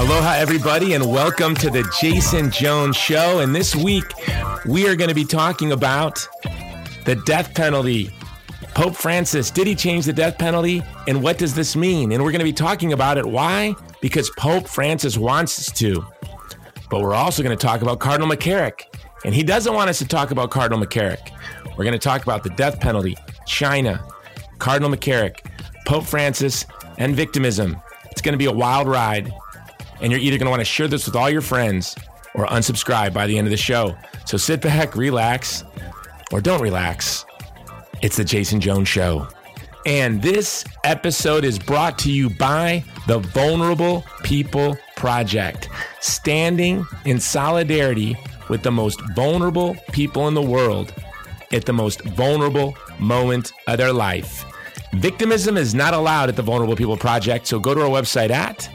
Aloha, everybody, and welcome to the Jason Jones Show. And this week, we are going to be talking about the death penalty. Pope Francis, did he change the death penalty? And what does this mean? And we're going to be talking about it. Why? Because Pope Francis wants us to. But we're also going to talk about Cardinal McCarrick. And he doesn't want us to talk about Cardinal McCarrick. We're going to talk about the death penalty, China, Cardinal McCarrick, Pope Francis, and victimism. It's going to be a wild ride. And you're either going to want to share this with all your friends or unsubscribe by the end of the show. So sit back, relax, or don't relax. It's the Jason Jones Show. And this episode is brought to you by the Vulnerable People Project, standing in solidarity with the most vulnerable people in the world at the most vulnerable moment of their life. Victimism is not allowed at the Vulnerable People Project, so go to our website at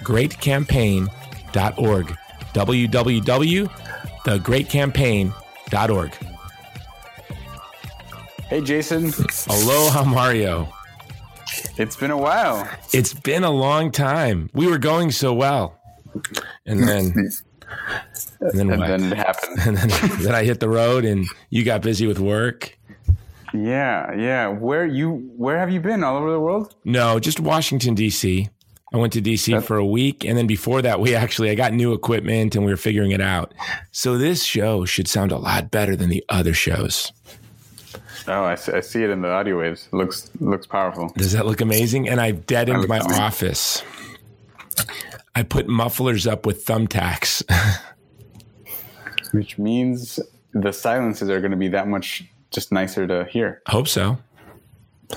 thegreatcampaign.org. www.thegreatcampaign.org. Hey, Jason. Aloha, Mario. It's been a while. It's been a long time. We were going so well. And then and then and what? then it happened. And then, then I hit the road and you got busy with work. Yeah, yeah. Where you? Where have you been? All over the world? No, just Washington D.C. I went to D.C. for a week, and then before that, we actually I got new equipment and we were figuring it out. So this show should sound a lot better than the other shows. Oh, I see, I see it in the audio waves. It looks looks powerful. Does that look amazing? And I've deadened my amazing. office. I put mufflers up with thumbtacks. Which means the silences are going to be that much just nicer to hear. Hope so.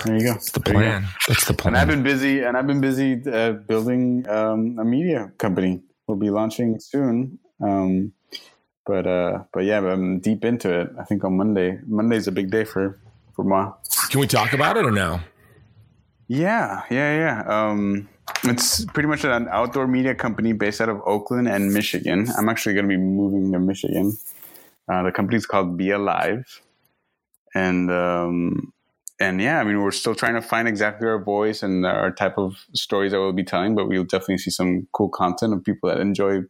There you go. That's the plan. That's the plan. And I've been busy, and I've been busy uh, building um, a media company. We'll be launching soon. Um, but uh, but yeah, I'm deep into it. I think on Monday. Monday's a big day for for Ma. Can we talk about it or no? Yeah, yeah, yeah. Um, it's pretty much an outdoor media company based out of Oakland and Michigan. I'm actually going to be moving to Michigan. Uh, the company's called Be Alive, and um, and yeah, I mean, we're still trying to find exactly our voice and our type of stories that we'll be telling, but we'll definitely see some cool content of people that enjoy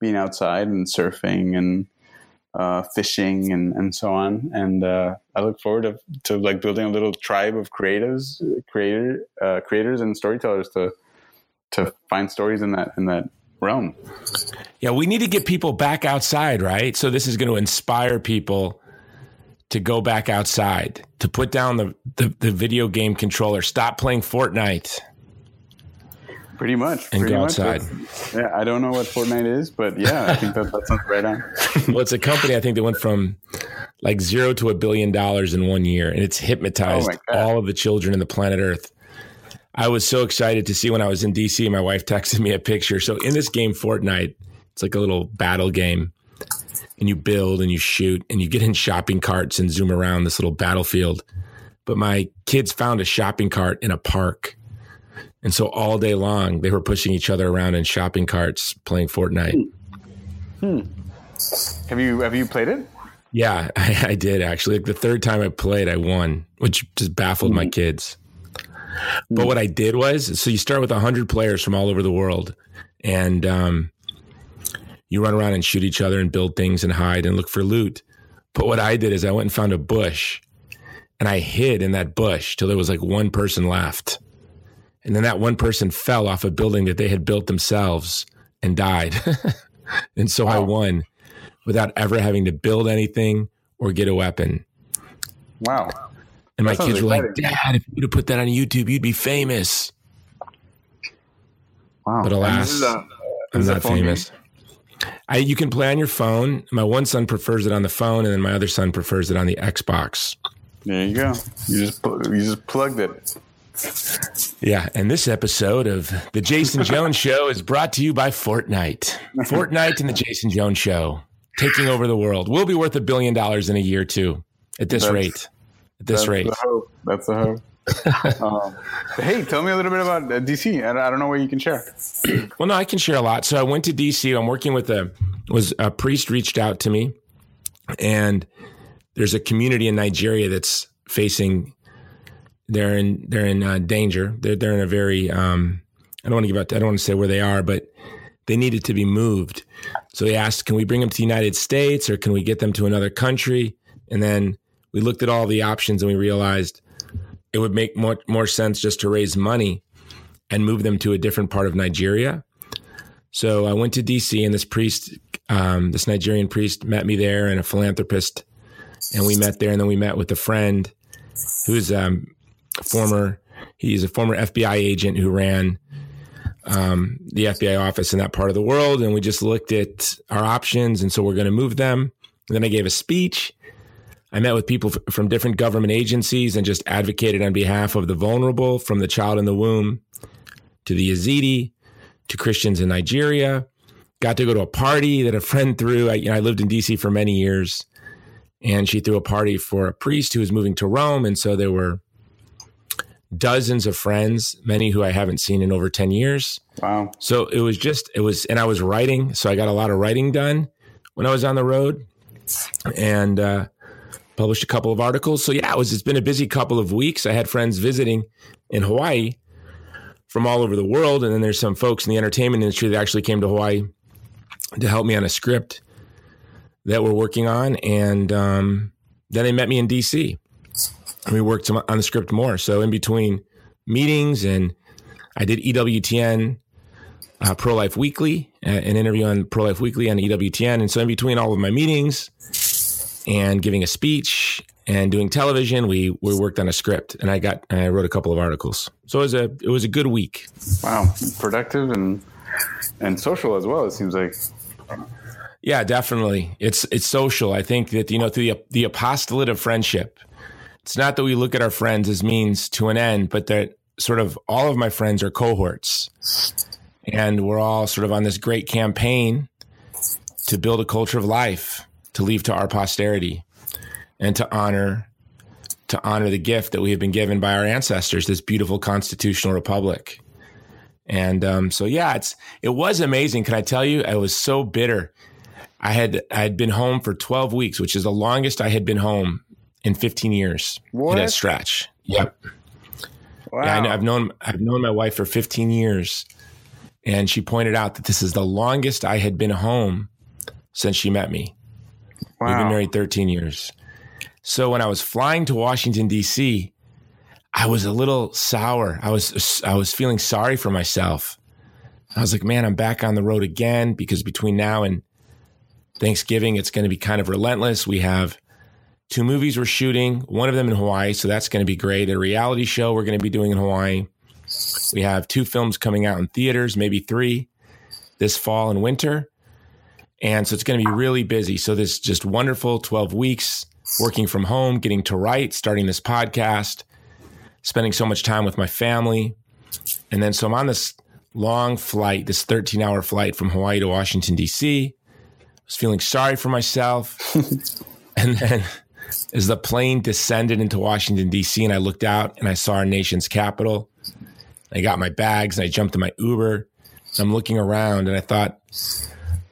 being outside and surfing and uh, fishing and, and so on. And uh, I look forward to, to like building a little tribe of creatives, creator, uh, creators and storytellers to to find stories in that in that realm. Yeah, we need to get people back outside, right? So this is going to inspire people to go back outside, to put down the, the, the video game controller, stop playing Fortnite. Pretty much. And pretty go much. outside. That's- Yeah, I don't know what Fortnite is, but yeah, I think that, that sounds right on. well, it's a company I think that went from like zero to a billion dollars in one year, and it's hypnotized Oh all of the children in the planet Earth. I was so excited to see when I was in DC. My wife texted me a picture. So in this game, Fortnite, it's like a little battle game, and you build and you shoot and you get in shopping carts and zoom around this little battlefield. But my kids found a shopping cart in a park. And so all day long, they were pushing each other around in shopping carts playing Fortnite. Hmm. Have you have you played it? Yeah, I, I did actually. Like the third time I played, I won, which just baffled my hmm. kids. But hmm. what I did was, so you start with hundred players from all over the world, and um, you run around and shoot each other and build things and hide and look for loot. But what I did is I went and found a bush, and I hid in that bush till there was like one person left, and then that one person fell off a building that they had built themselves and died, and so I won without ever having to build anything or get a weapon. Wow. And my kids were like. Dad, if you'd have put that on YouTube, you'd be famous. Wow. But alas, this is a- I'm this is a not famous. game? I, you can play on your phone. My one son prefers it on the phone, and then my other son prefers it on the Xbox. There you go. You just you just plugged it. Yeah, and this episode of the Jason Jones Show is brought to you by Fortnite. Fortnite and the Jason Jones Show taking over the world. We'll be worth a billion dollars in a year too. At this That's- rate, at this That's rate. the hope. That's the hope. um, hey, tell me a little bit about uh, DC. I, I don't know what you can share. Well, no, I can share a lot. So I went to DC. I'm working with a was a priest reached out to me, and there's a community in Nigeria that's facing. They're in they're in uh, danger. They're they're in a very um, I don't want to give out. I don't want to say where they are, but they needed to be moved. So they asked, "Can we bring them to the United States, or can we get them to another country?" And then we looked at all the options, and we realized it would make more more sense just to raise money and move them to a different part of Nigeria. So I went to DC, and this priest, um, this Nigerian priest, met me there, and a philanthropist, and we met there, and then we met with a friend who's um, a former. He's a former FBI agent who ran um, the FBI office in that part of the world, and we just looked at our options, and so we're going to move them. And then I gave a speech. I met with people f- from different government agencies and just advocated on behalf of the vulnerable, from the child in the womb to the Yazidi to Christians in Nigeria. Got to go to a party that a friend threw. I, you know, I lived in DC for many years, and she threw a party for a priest who was moving to Rome, and so there were dozens of friends, many who I haven't seen in over 10 years. Wow. So it was just, it was, and I was writing. So I got a lot of writing done when I was on the road and uh, published a couple of articles. So yeah, it was, it's been a busy couple of weeks. I had friends visiting in Hawaii from all over the world. And then there's some folks in the entertainment industry that actually came to Hawaii to help me on a script that we're working on. And um, then they met me in DC and we worked on the script more. So in between meetings and I did EWTN uh, Pro Life Weekly, uh, an interview on Pro Life Weekly on EWTN. And so in between all of my meetings and giving a speech and doing television, we we worked on a script and I got I wrote a couple of articles. So it was a it was a good week. Wow, productive and and social as well. It seems like. Yeah, definitely. It's it's social. I think that you know through the the apostolate of friendship it's not that we look at our friends as means to an end, but that sort of all of my friends are cohorts. And we're all sort of on this great campaign to build a culture of life to leave to our posterity and to honor to honor the gift that we have been given by our ancestors, this beautiful constitutional republic. And um, so, yeah, it's it was amazing. Can I tell you? I was so bitter. I had I had been home for twelve weeks, which is the longest I had been home in 15 years what? in a stretch. Yep. Wow. Yeah, I have known I've known my wife for 15 years, and she pointed out that this is the longest I had been home since she met me. Wow. We've been married 13 years. So when I was flying to Washington D.C., I was a little sour. I was I was feeling sorry for myself. I was like, man, I'm back on the road again because between now and Thanksgiving, it's going to be kind of relentless. We have Two movies we're shooting, one of them in Hawaii, so that's going to be great. A reality show we're going to be doing in Hawaii. We have two films coming out in theaters, maybe three this fall and winter. And so it's going to be really busy. So this just wonderful 12 weeks working from home, getting to write, starting this podcast, spending so much time with my family. And then so I'm on this long flight, this 13 hour flight from Hawaii to Washington, D.C. I was feeling sorry for myself. and then as the plane descended into Washington, D.C., and I looked out and I saw our nation's capital. I got my bags and I jumped in my Uber. I'm looking around and I thought,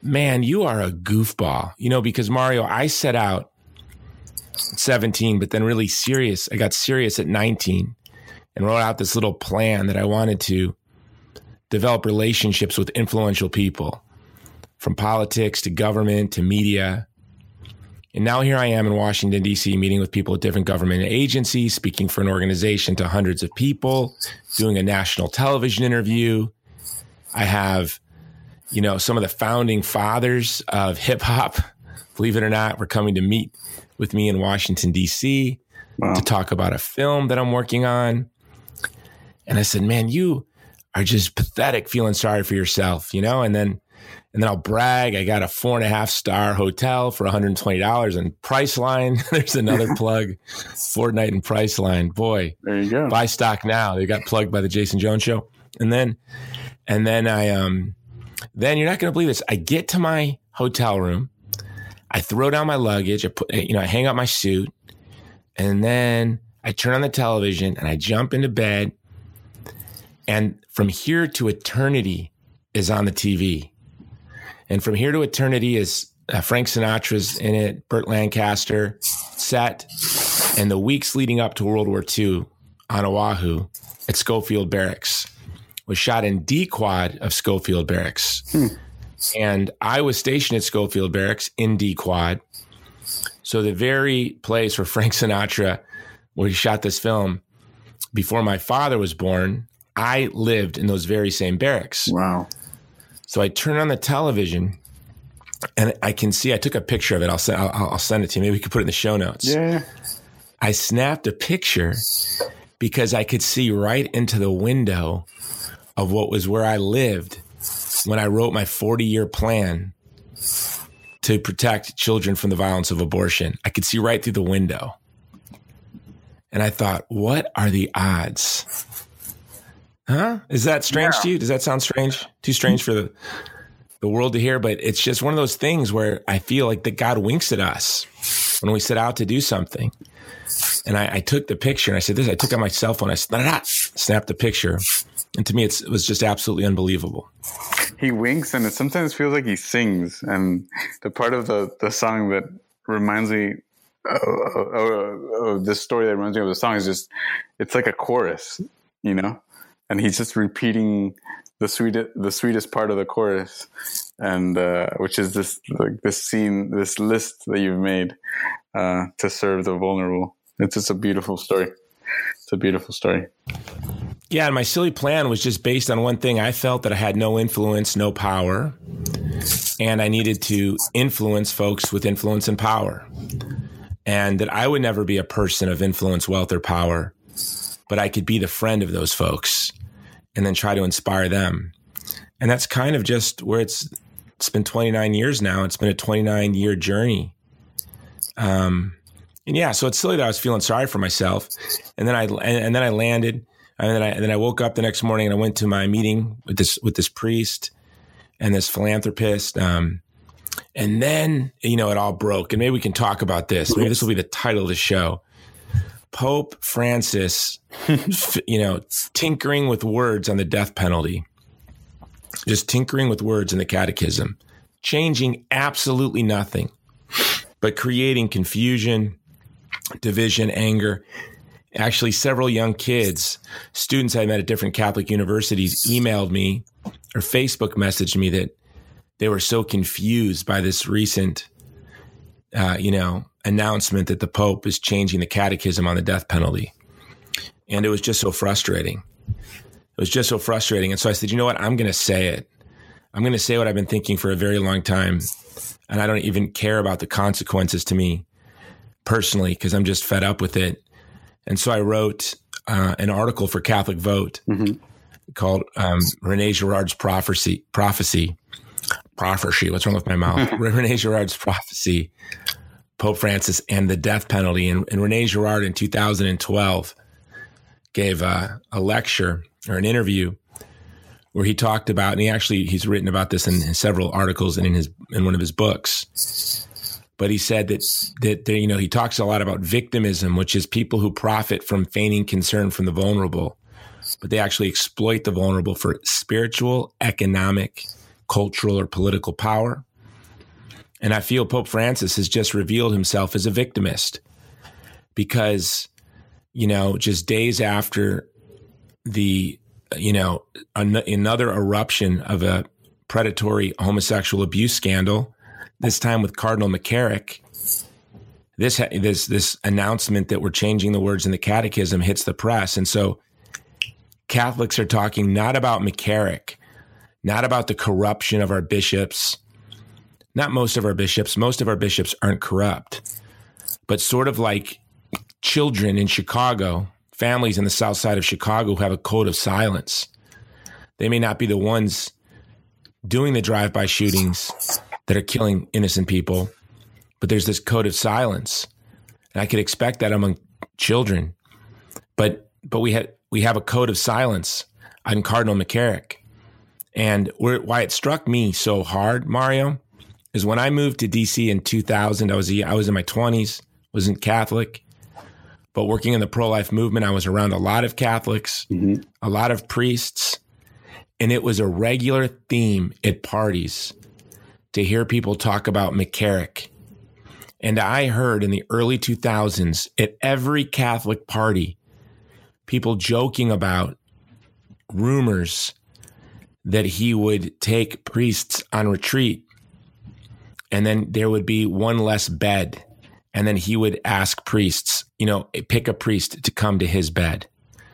man, you are a goofball. You know, because Mario, I set out 17, but then really serious. I got serious at 19 and wrote out this little plan that I wanted to develop relationships with influential people from politics to government to media and now here I am in Washington, D.C., meeting with people at different government agencies, speaking for an organization to hundreds of people, doing a national television interview. I have, you know, some of the founding fathers of hip hop, believe it or not, were coming to meet with me in Washington, D.C. Wow. to talk about a film that I'm working on. And I said, man, you are just pathetic feeling sorry for yourself, you know? And then and then I'll brag. I got a four and a half star hotel for $120 and Priceline. There's another plug, Fortnite and Priceline. Boy, there you go. Buy stock now. They got plugged by the Jason Jones show. And then, and then I, um, then you're not going to believe this. I get to my hotel room. I throw down my luggage. I put, you know, I hang up my suit and then I turn on the television and I jump into bed. And from here to eternity is on the TV and From Here to Eternity is uh, Frank Sinatra's in it, Burt Lancaster, set, and the weeks leading up to World War II on Oahu at Schofield Barracks was shot in D Quad of Schofield Barracks. Hmm. And I was stationed at Schofield Barracks in D Quad. So the very place where Frank Sinatra, where he shot this film, before my father was born, I lived in those very same barracks. Wow. So I turn on the television and I can see, I took a picture of it. I'll send, I'll, I'll send it to you. Maybe we could put it in the show notes. Yeah. I snapped a picture because I could see right into the window of what was where I lived when I wrote my 40 year plan to protect children from the violence of abortion. I could see right through the window. And I thought, what are the odds? Huh? Is that strange yeah. to you? Does that sound strange? Too strange for the the world to hear, but it's just one of those things where I feel like that God winks at us when we set out to do something. And I, I took the picture and I said this, I took out my cell phone, I snapped the picture. And to me, it was just absolutely unbelievable. He winks and it sometimes feels like he sings. And the part of the, the song that reminds me of, this story that reminds me of the song is just, it's like a chorus, you know? And he's just repeating the sweetest the sweetest part of the chorus, and uh, which is this like this scene, this list that you've made uh, to serve the vulnerable. It's just a beautiful story. It's a beautiful story. Yeah, and my silly plan was just based on one thing. I felt that I had no influence, no power, and I needed to influence folks with influence and power. And that I would never be a person of influence, wealth, or power, but I could be the friend of those folks and then try to inspire them. And that's kind of just where it's it's been 29 years now. It's been a 29 year journey. Um, and yeah, so it's silly that I was feeling sorry for myself, and then I and, and then I landed, and then I and then I woke up the next morning and I went to my meeting with this with this priest and this philanthropist. Um, and then you know it all broke, and maybe we can talk about this. Maybe this will be the title of the show. Pope Francis, you know, tinkering with words on the death penalty, just tinkering with words in the catechism, changing absolutely nothing, but creating confusion, division, anger. Actually, several young kids, students I met at different Catholic universities, emailed me or Facebook messaged me that they were so confused by this recent, uh, you know, announcement that the Pope is changing the catechism on the death penalty. And it was just so frustrating. It was just so frustrating. And so I said, you know what? I'm going to say it. I'm going to say what I've been thinking for a very long time. And I don't even care about the consequences to me personally because I'm just fed up with it. And so I wrote uh, an article for Catholic Vote mm-hmm. called um, Rene Girard's Prophecy. Prophecy. Prophecy. What's wrong with my mouth? Rene Girard's Prophecy Pope Francis and the death penalty. And, and Rene Girard in 2012 gave a, a, lecture or an interview where he talked about, and he actually he's written about this in, in several articles and in his in one of his books. But he said that that you know he talks a lot about victimism, which is people who profit from feigning concern from the vulnerable, but they actually exploit the vulnerable for spiritual, economic, cultural, or political power. And I feel Pope Francis has just revealed himself as a victimist because, you know, just days after the, you know, an- another eruption of a predatory homosexual abuse scandal, this time with Cardinal McCarrick, this this this announcement that we're changing the words in the catechism hits the press. And so Catholics are talking not about McCarrick, not about the corruption of our bishops, not most of our bishops, most of our bishops aren't corrupt, but sort of like children in Chicago, families in the south side of Chicago who have a code of silence. They may not be the ones doing the drive by shootings that are killing innocent people, but there's this code of silence. And I could expect that among children. But but we had we have a code of silence on Cardinal McCarrick. And why it struck me so hard, Mario, is when I moved to DC in 2000. I was I was in my 20s, wasn't Catholic, but working in the pro life movement, I was around a lot of Catholics, mm-hmm. a lot of priests, and it was a regular theme at parties to hear people talk about McCarrick. And I heard in the early 2000s at every Catholic party, people joking about rumors that he would take priests on retreat and then there would be one less bed. And then he would ask priests, you know, pick a priest to come to his bed.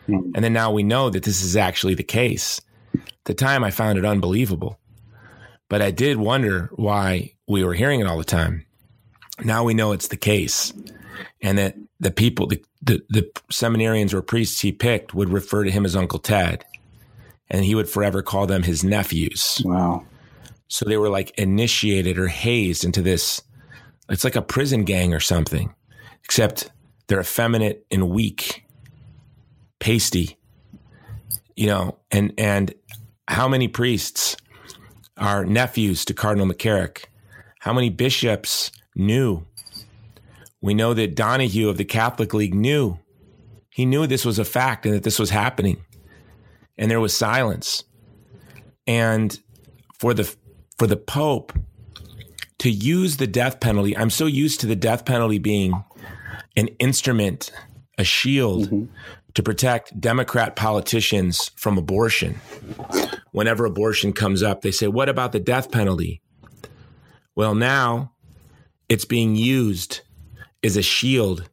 Mm. And then now we know that this is actually the case. At the time, I found it unbelievable. But I did wonder why we were hearing it all the time. Now we know it's the case. And that the people, the, the, the seminarians or priests he picked would refer to him as Uncle Ted. And he would forever call them his nephews. Wow. So they were like initiated or hazed into this. It's like a prison gang or something, except they're effeminate and weak, pasty, you know, and, and how many priests are nephews to Cardinal McCarrick? How many bishops knew? We know that Donohue of the Catholic League knew. He knew this was a fact and that this was happening. And there was silence. And for the for the Pope to use the death penalty. I'm so used to the death penalty being an instrument, a shield mm-hmm. to protect Democrat politicians from abortion. Whenever abortion comes up, they say, What about the death penalty? Well, now it's being used as a shield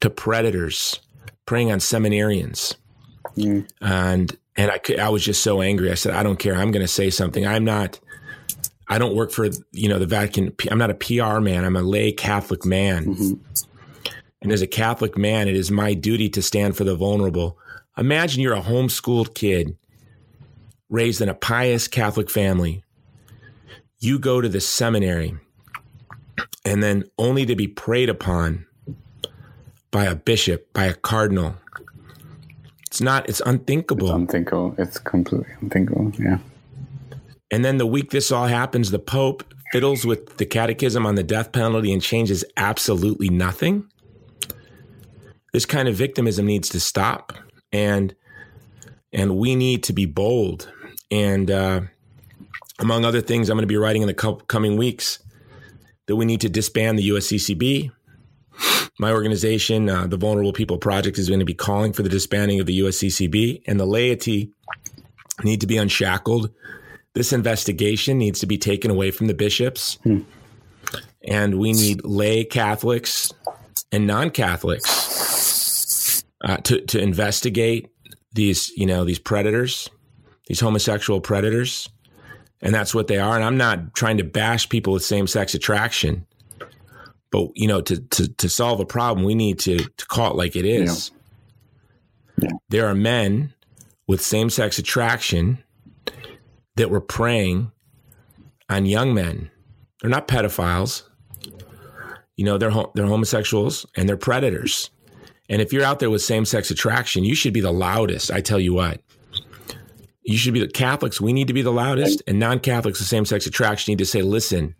to predators preying on seminarians. Mm. And and I, I was just so angry. I said, I don't care. I'm going to say something. I'm not I don't work for you know the Vatican. I'm not a PR man. I'm a lay Catholic man. Mm-hmm. And as a Catholic man, it is my duty to stand for the vulnerable. Imagine you're a homeschooled kid raised in a pious Catholic family. You go to the seminary and then only to be preyed upon by a bishop, by a cardinal. It's not, it's unthinkable. It's unthinkable. It's completely unthinkable. Yeah. And then the week this all happens, the Pope fiddles with the catechism on the death penalty and changes absolutely nothing. This kind of victimism needs to stop, and and we need to be bold. And uh, among other things, I'm going to be writing in the coming weeks that we need to disband the USCCB. My organization, uh, the Vulnerable People Project, is going to be calling for the disbanding of the USCCB, and the laity need to be unshackled this investigation needs to be taken away from the bishops. Hmm. And we need lay Catholics and non Catholics uh, to, to investigate these, you know, these predators, these homosexual predators. And that's what they are. And I'm not trying to bash people with same sex attraction. But, you know, to, to, to solve a problem, we need to, to call it like it is. Yeah. Yeah. There are men with same sex attraction that were preying on young men. They're not pedophiles. You know, they're they're homosexuals and they're predators. And if you're out there with same-sex attraction, you should be the loudest. I tell you what. You should be the Catholics. We need to be the loudest, and non-Catholics the same-sex attraction need to say, "Listen."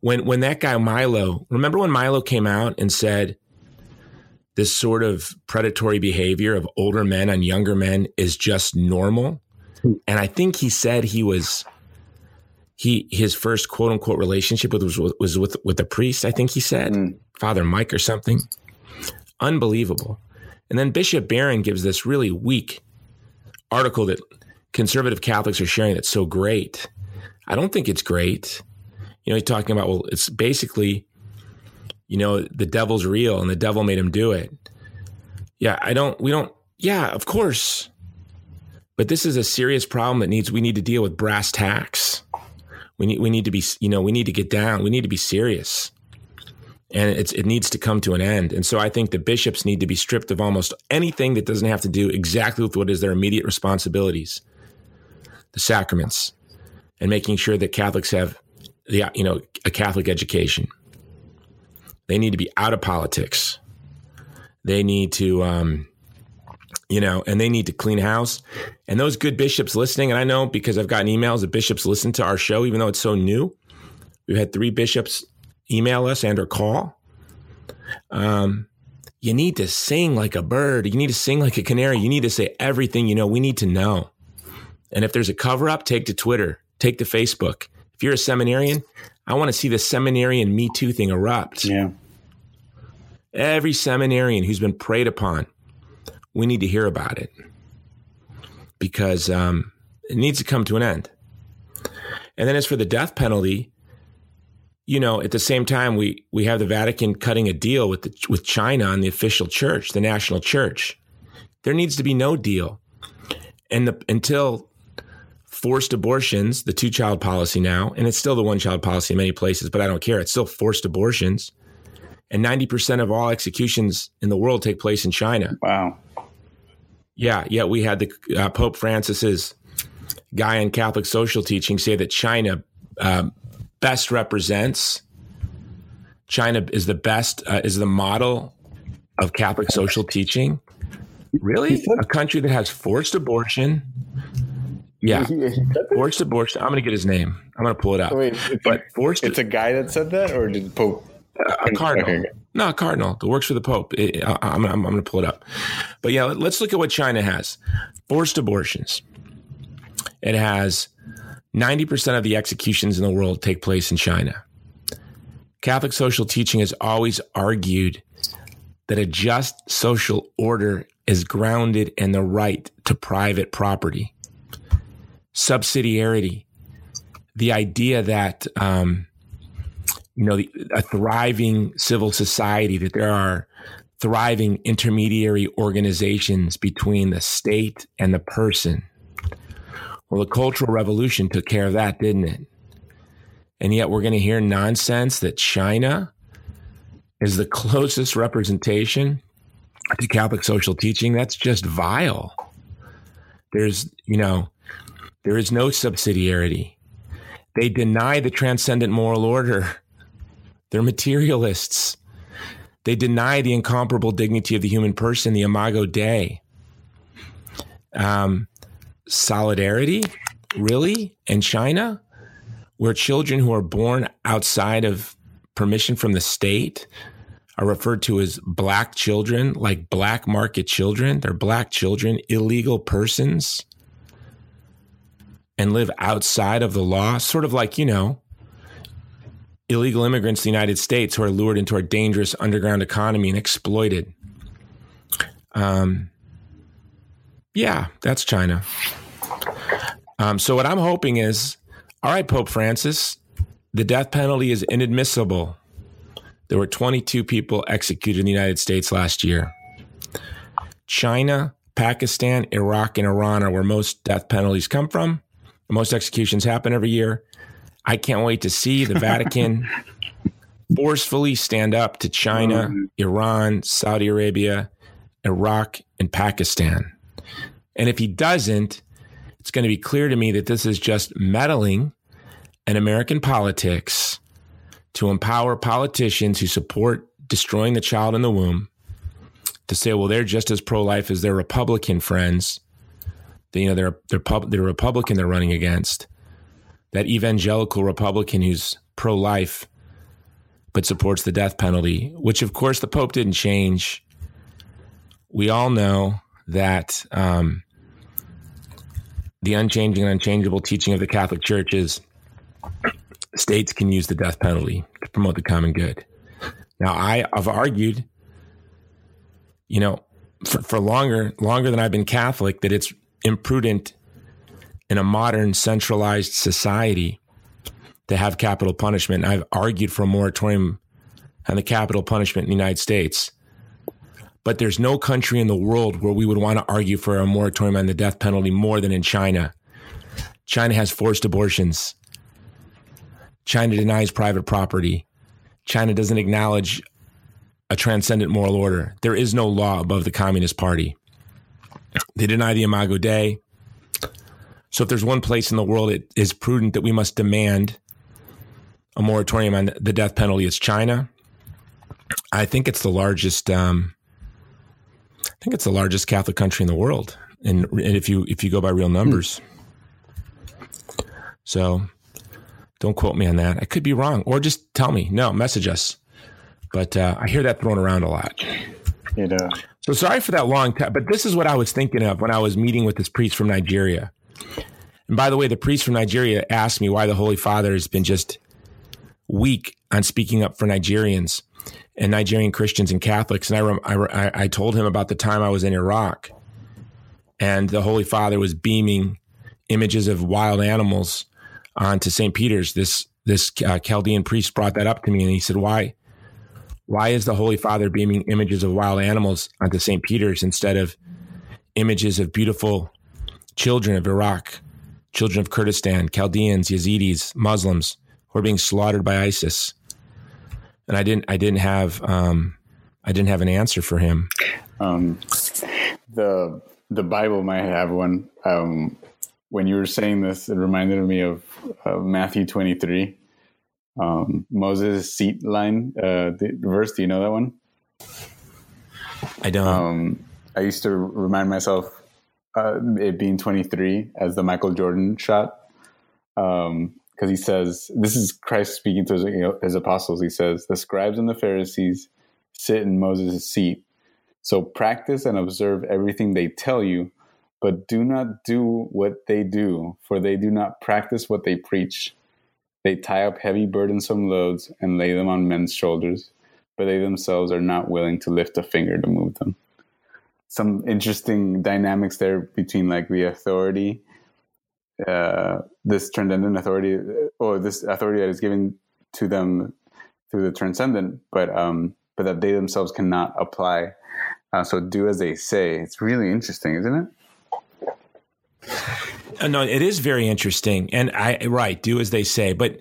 When when that guy Milo, remember when Milo came out and said this sort of predatory behavior of older men on younger men is just normal? and I think he said he was he his first quote unquote relationship with was, was with with a priest. I think he said mm. Father Mike or something. Unbelievable. And then Bishop Barron gives this really weak article that conservative Catholics are sharing that's so great. I don't think it's great. You know, he's talking about well, it's basically, you know, the devil's real and the devil made him do it. Yeah, I don't. We don't. Yeah, of course. But this is a serious problem that needs we need to deal with brass tacks. We need we need to be you know we need to get down. We need to be serious, and it needs to come to an end. And so I think the bishops need to be stripped of almost anything that doesn't have to do exactly with what is their immediate responsibilities, the sacraments, and making sure that Catholics have the you know a Catholic education. They need to be out of politics. They need to um, you know, and they need to clean house. And those good bishops listening, and I know because I've gotten emails that bishops listen to our show, even though it's so new. We've had three bishops email us and or call. Um, you need to sing like a bird. You need to sing like a canary. You need to say everything you know. We need to know. And if there's a cover up, take to Twitter, take to Facebook. If you're a seminarian, I want to see the seminarian Me Too thing erupt. Yeah. Every seminarian who's been preyed upon we need to hear about it because um, it needs to come to an end. And then as for the death penalty, you know, at the same time, we we have the Vatican cutting a deal with the, with China on the official church, the national church. There needs to be no deal, and the, until forced abortions, the two child policy now, and it's still the one child policy in many places, but I don't care. It's still forced abortions, and ninety percent of all executions in the world take place in China. Wow. Yeah, yeah. We had the uh, Pope Francis's guy in Catholic social teaching say that China. Um, best represents China is the best uh, is the model of Catholic social teaching. Really, a country that has forced abortion. Yeah, forced abortion. I'm going to get his name. I'm going to pull it up. Wait, but forced. It's a guy that said that, or did Pope? a cardinal. No, a cardinal that works for the Pope. It, I, I'm, I'm, I'm going to pull it up. But yeah, let's look at what China has. Forced abortions. It has 90% of the executions in the world take place in China. Catholic social teaching has always argued that a just social order is grounded in the right to private property. Subsidiarity, the idea that, um, you know, a thriving civil society, that there are thriving intermediary organizations between the state and the person well, the Cultural Revolution took care of that, didn't it? And yet we're going to hear nonsense that China is the closest representation to Catholic social teaching. That's just vile. There's, you know, there is no subsidiarity. They deny the transcendent moral order. They're materialists. They deny the incomparable dignity of the human person, the imago Dei. Um, solidarity, really, in China, where children who are born outside of permission from the state are referred to as black children, like black market children. They're black children, illegal persons, and live outside of the law, sort of like, you know, illegal immigrants in the United States who are lured into our dangerous underground economy and exploited. Um, yeah, that's China. Um, so what I'm hoping is, all right, Pope Francis, the death penalty is inadmissible. There were 22 people executed in the United States last year. China, Pakistan, Iraq, and Iran are where most death penalties come from. Most executions happen every year. I can't wait to see the Vatican forcefully stand up to China, Iran, Saudi Arabia, Iraq, and Pakistan. And if he doesn't, it's going to be clear to me that this is just meddling in American politics to empower politicians who support destroying the child in the womb to say, well, they're just as pro life as their Republican friends. They, you know, they're, they're, pub- they're Republican they're running against. That evangelical Republican who's pro life but supports the death penalty, which of course the Pope didn't change. We all know that um, the unchanging and unchangeable teaching of the Catholic Church is states can use the death penalty to promote the common good. Now, I, have argued, you know, for, for longer, longer than I've been Catholic, that it's imprudent in a modern centralized society to have capital punishment. I've argued for a moratorium on the capital punishment in the United States but there's no country in the world where we would want to argue for a moratorium on the death penalty more than in China. China has forced abortions. China denies private property. China doesn't acknowledge a transcendent moral order. There is no law above the Communist Party. They deny the Imago Dei. So, if there's one place in the world it is prudent that we must demand a moratorium on the death penalty, it's China. I think it's the largest um, I think it's the largest Catholic country in the world, and, and if you if you go by real numbers. So, don't quote me on that. I could be wrong, or just tell me. No, message us. But uh, I hear that thrown around a lot. It, uh... So sorry for that long time, but this is what I was thinking of when I was meeting with this priest from Nigeria. And by the way, the priest from Nigeria asked me why the Holy Father has been just weak on speaking up for Nigerians and Nigerian Christians and Catholics. And I, I, I told him about the time I was in Iraq and the Holy Father was beaming images of wild animals onto St. Peter's. This this uh, Chaldean priest brought that up to me, and he said, "Why, why is the Holy Father beaming images of wild animals onto St. Peter's instead of images of beautiful children of Iraq, children of Kurdistan, Chaldeans, Yazidis, Muslims are being slaughtered by ISIS?" And I didn't, I didn't have, um, I didn't have an answer for him. Um, the the Bible might have one. Um, when you were saying this, it reminded me of uh, Matthew 23, um, Moses' seat line uh, the verse. Do you know that one? I don't. Um, I used to remind myself uh, it being 23 as the Michael Jordan shot. Because he says, this is Christ speaking to his, you know, his apostles. He says, the scribes and the Pharisees sit in Moses' seat. So practice and observe everything they tell you, but do not do what they do, for they do not practice what they preach. They tie up heavy, burdensome loads and lay them on men's shoulders, but they themselves are not willing to lift a finger to move them. Some interesting dynamics there between like the authority, uh, this transcendent authority, or this authority that is given to them through the transcendent, but um, but that they themselves cannot apply. Uh, so do as they say. It's really interesting, isn't it? Uh, no, it is very interesting, and I right do as they say, but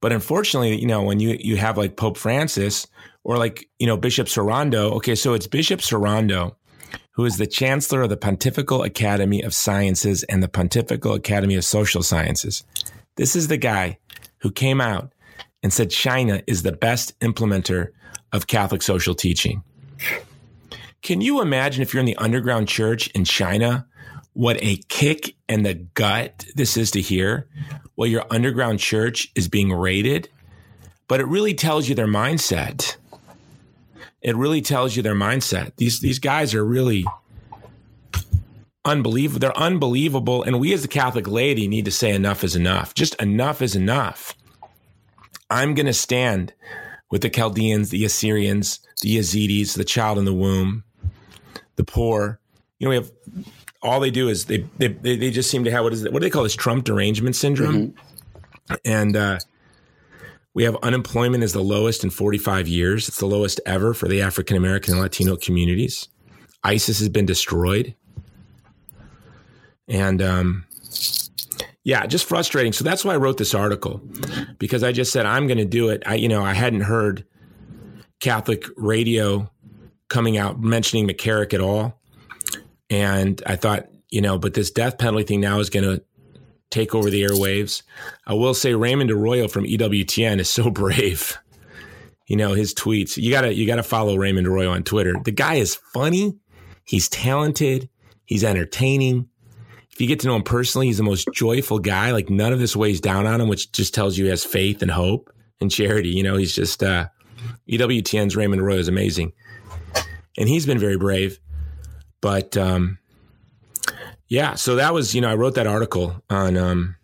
but unfortunately, you know, when you you have like Pope Francis or like you know Bishop Sorondo. Okay, so it's Bishop Sorondo who is the chancellor of the Pontifical Academy of Sciences and the Pontifical Academy of Social Sciences. This is the guy who came out and said China is the best implementer of Catholic social teaching. Can you imagine if you're in the underground church in China what a kick in the gut this is to hear. Well, your underground church is being raided, but it really tells you their mindset. It really tells you their mindset. These these guys are really unbelievable. They're unbelievable, and we as the Catholic laity need to say enough is enough. Just enough is enough. I'm going to stand with the Chaldeans, the Assyrians, the Yazidis, the child in the womb, the poor. You know, we have all they do is they they they just seem to have what is it, what do they call this Trump derangement syndrome, mm-hmm. and uh, we have unemployment is the lowest in 45 years. It's the lowest ever for the African American and Latino communities. ISIS has been destroyed, and um, yeah, just frustrating. So that's why I wrote this article because I just said I'm going to do it. I you know I hadn't heard Catholic radio coming out mentioning McCarrick at all. And I thought, you know, but this death penalty thing now is going to take over the airwaves. I will say Raymond Arroyo from EWTN is so brave. You know, his tweets. You gotta you gotta follow Raymond Arroyo on Twitter. The guy is funny, he's talented, he's entertaining. If you get to know him personally, he's the most joyful guy. Like none of this weighs down on him, which just tells you he has faith and hope and charity. You know, he's just uh EWTN's Raymond Arroyo is amazing. And he's been very brave. But um, yeah, so that was, you know, I wrote that article on um,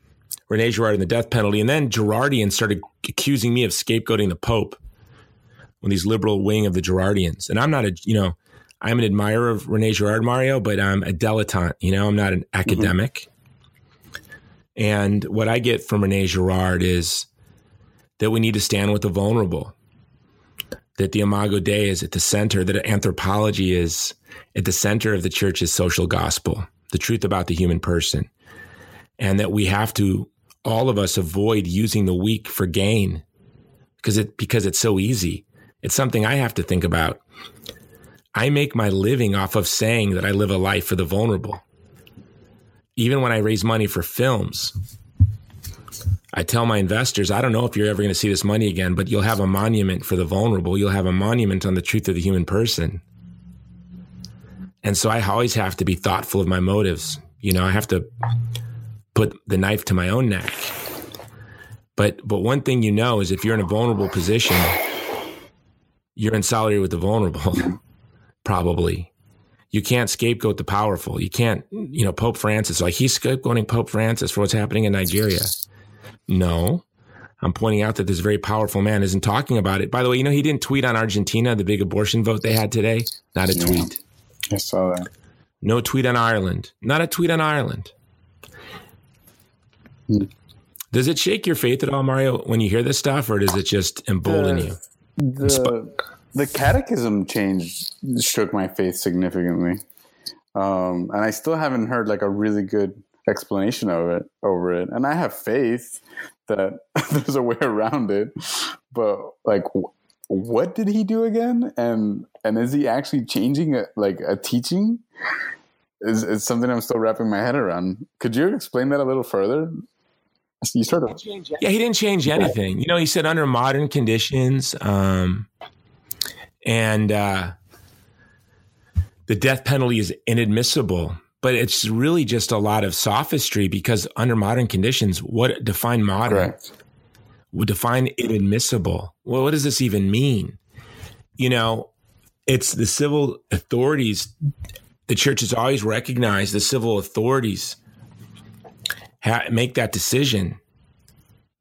Rene Girard and the death penalty. And then Girardians started accusing me of scapegoating the Pope when these liberal wing of the Girardians. And I'm not a, you know, I'm an admirer of Rene Girard, Mario, but I'm a dilettante. You know, I'm not an academic. Mm-hmm. And what I get from Rene Girard is that we need to stand with the vulnerable, that the Imago Dei is at the center, that anthropology is at the center of the church's social gospel, the truth about the human person, and that we have to all of us avoid using the weak for gain because it because it's so easy. It's something I have to think about. I make my living off of saying that I live a life for the vulnerable. Even when I raise money for films, I tell my investors, I don't know if you're ever going to see this money again, but you'll have a monument for the vulnerable. You'll have a monument on the truth of the human person. And so I always have to be thoughtful of my motives. You know, I have to put the knife to my own neck. But but one thing you know is if you're in a vulnerable position, you're in solidarity with the vulnerable, probably. You can't scapegoat the powerful. You can't, you know, Pope Francis, like he's scapegoating Pope Francis for what's happening in Nigeria. No. I'm pointing out that this very powerful man isn't talking about it. By the way, you know, he didn't tweet on Argentina, the big abortion vote they had today. Not a tweet. I saw that. No tweet on Ireland. Not a tweet on Ireland. Mm. Does it shake your faith at all, Mario, when you hear this stuff, or does it just embolden the, you? The, the catechism change shook my faith significantly. Um, and I still haven't heard like a really good explanation of it over it. And I have faith that there's a way around it, but like, what did he do again? And and is he actually changing a, like a teaching? Is is something I'm still wrapping my head around. Could you explain that a little further? You sort of yeah, he didn't change anything. You know, he said under modern conditions, um, and uh, the death penalty is inadmissible. But it's really just a lot of sophistry because under modern conditions, what define modern? Correct. Would define inadmissible. Well, what does this even mean? You know, it's the civil authorities. The church has always recognized the civil authorities ha- make that decision.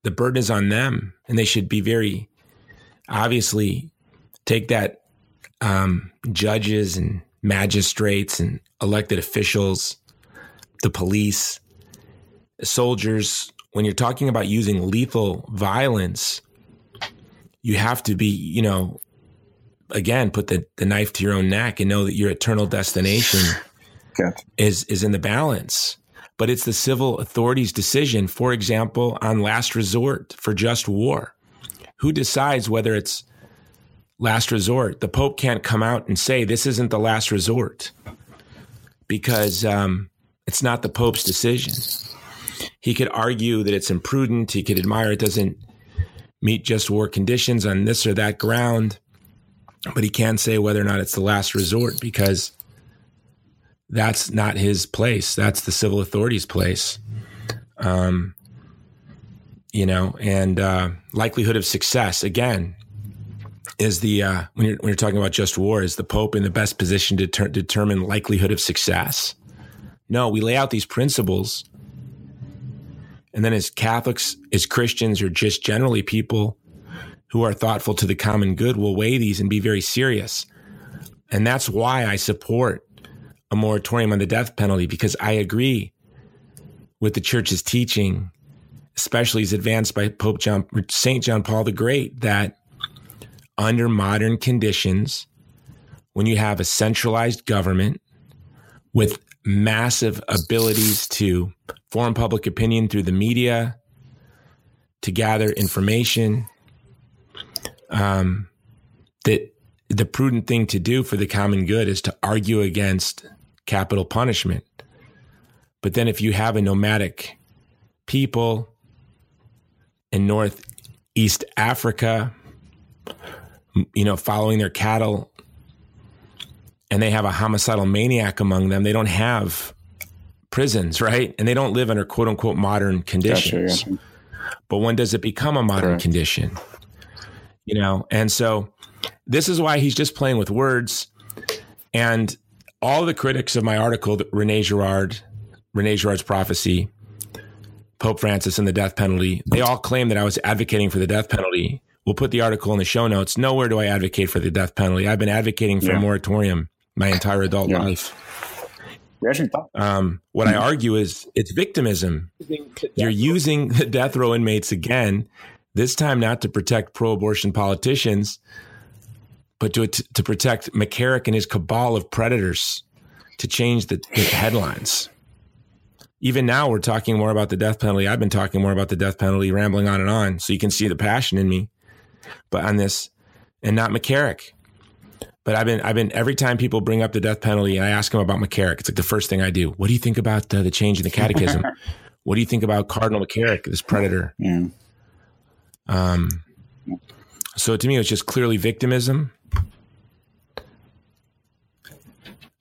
The burden is on them, and they should be very obviously take that um, judges and magistrates and elected officials, the police, soldiers. When you're talking about using lethal violence, you have to be, you know, again, put the, the knife to your own neck and know that your eternal destination is is in the balance. But it's the civil authorities' decision, for example, on last resort for just war. Who decides whether it's last resort. The Pope can't come out and say this isn't the last resort because um, it's not the Pope's decision. He could argue that it's imprudent. He could admire it doesn't meet just war conditions on this or that ground, but he can't say whether or not it's the last resort because that's not his place. That's the civil authorities' place. Um, you know, and uh, likelihood of success again is the uh, when you're when you're talking about just war is the Pope in the best position to ter- determine likelihood of success? No, we lay out these principles, and then as Catholics, as Christians, or just generally people who are thoughtful to the common good, will weigh these and be very serious. And that's why I support a moratorium on the death penalty because I agree with the church's teaching, especially as advanced by Pope John Saint John Paul the Great, that under modern conditions, when you have a centralized government with massive abilities to form public opinion through the media, to gather information, um, that the prudent thing to do for the common good is to argue against capital punishment. But then if you have a nomadic people in Northeast Africa you know, following their cattle and they have a homicidal maniac among them, they don't have prisons, right? And they don't live under quote unquote modern conditions. Gotcha. But when does it become a modern condition? You know, and so this is why he's just playing with words. And all the critics of my article, Rene Girard, Rene Girard's prophecy, Pope Francis and the death penalty, they all claim that I was advocating for the death penalty We'll put the article in the show notes. Nowhere do I advocate for the death penalty. I've been advocating for yeah. a moratorium my entire adult yeah. life. Um, what I argue is it's victimism. You're using the death row inmates again, this time not to protect pro abortion politicians, but to, to protect McCarrick and his cabal of predators to change the, the headlines. Even now, we're talking more about the death penalty. I've been talking more about the death penalty, rambling on and on. So you can see the passion in me but on this, and not McCarrick. But I've been, I've been every time people bring up the death penalty, and I ask them about McCarrick. It's like the first thing I do. What do you think about the, the change in the catechism? what do you think about Cardinal McCarrick, this predator? Yeah. Um. So to me, it's just clearly victimism.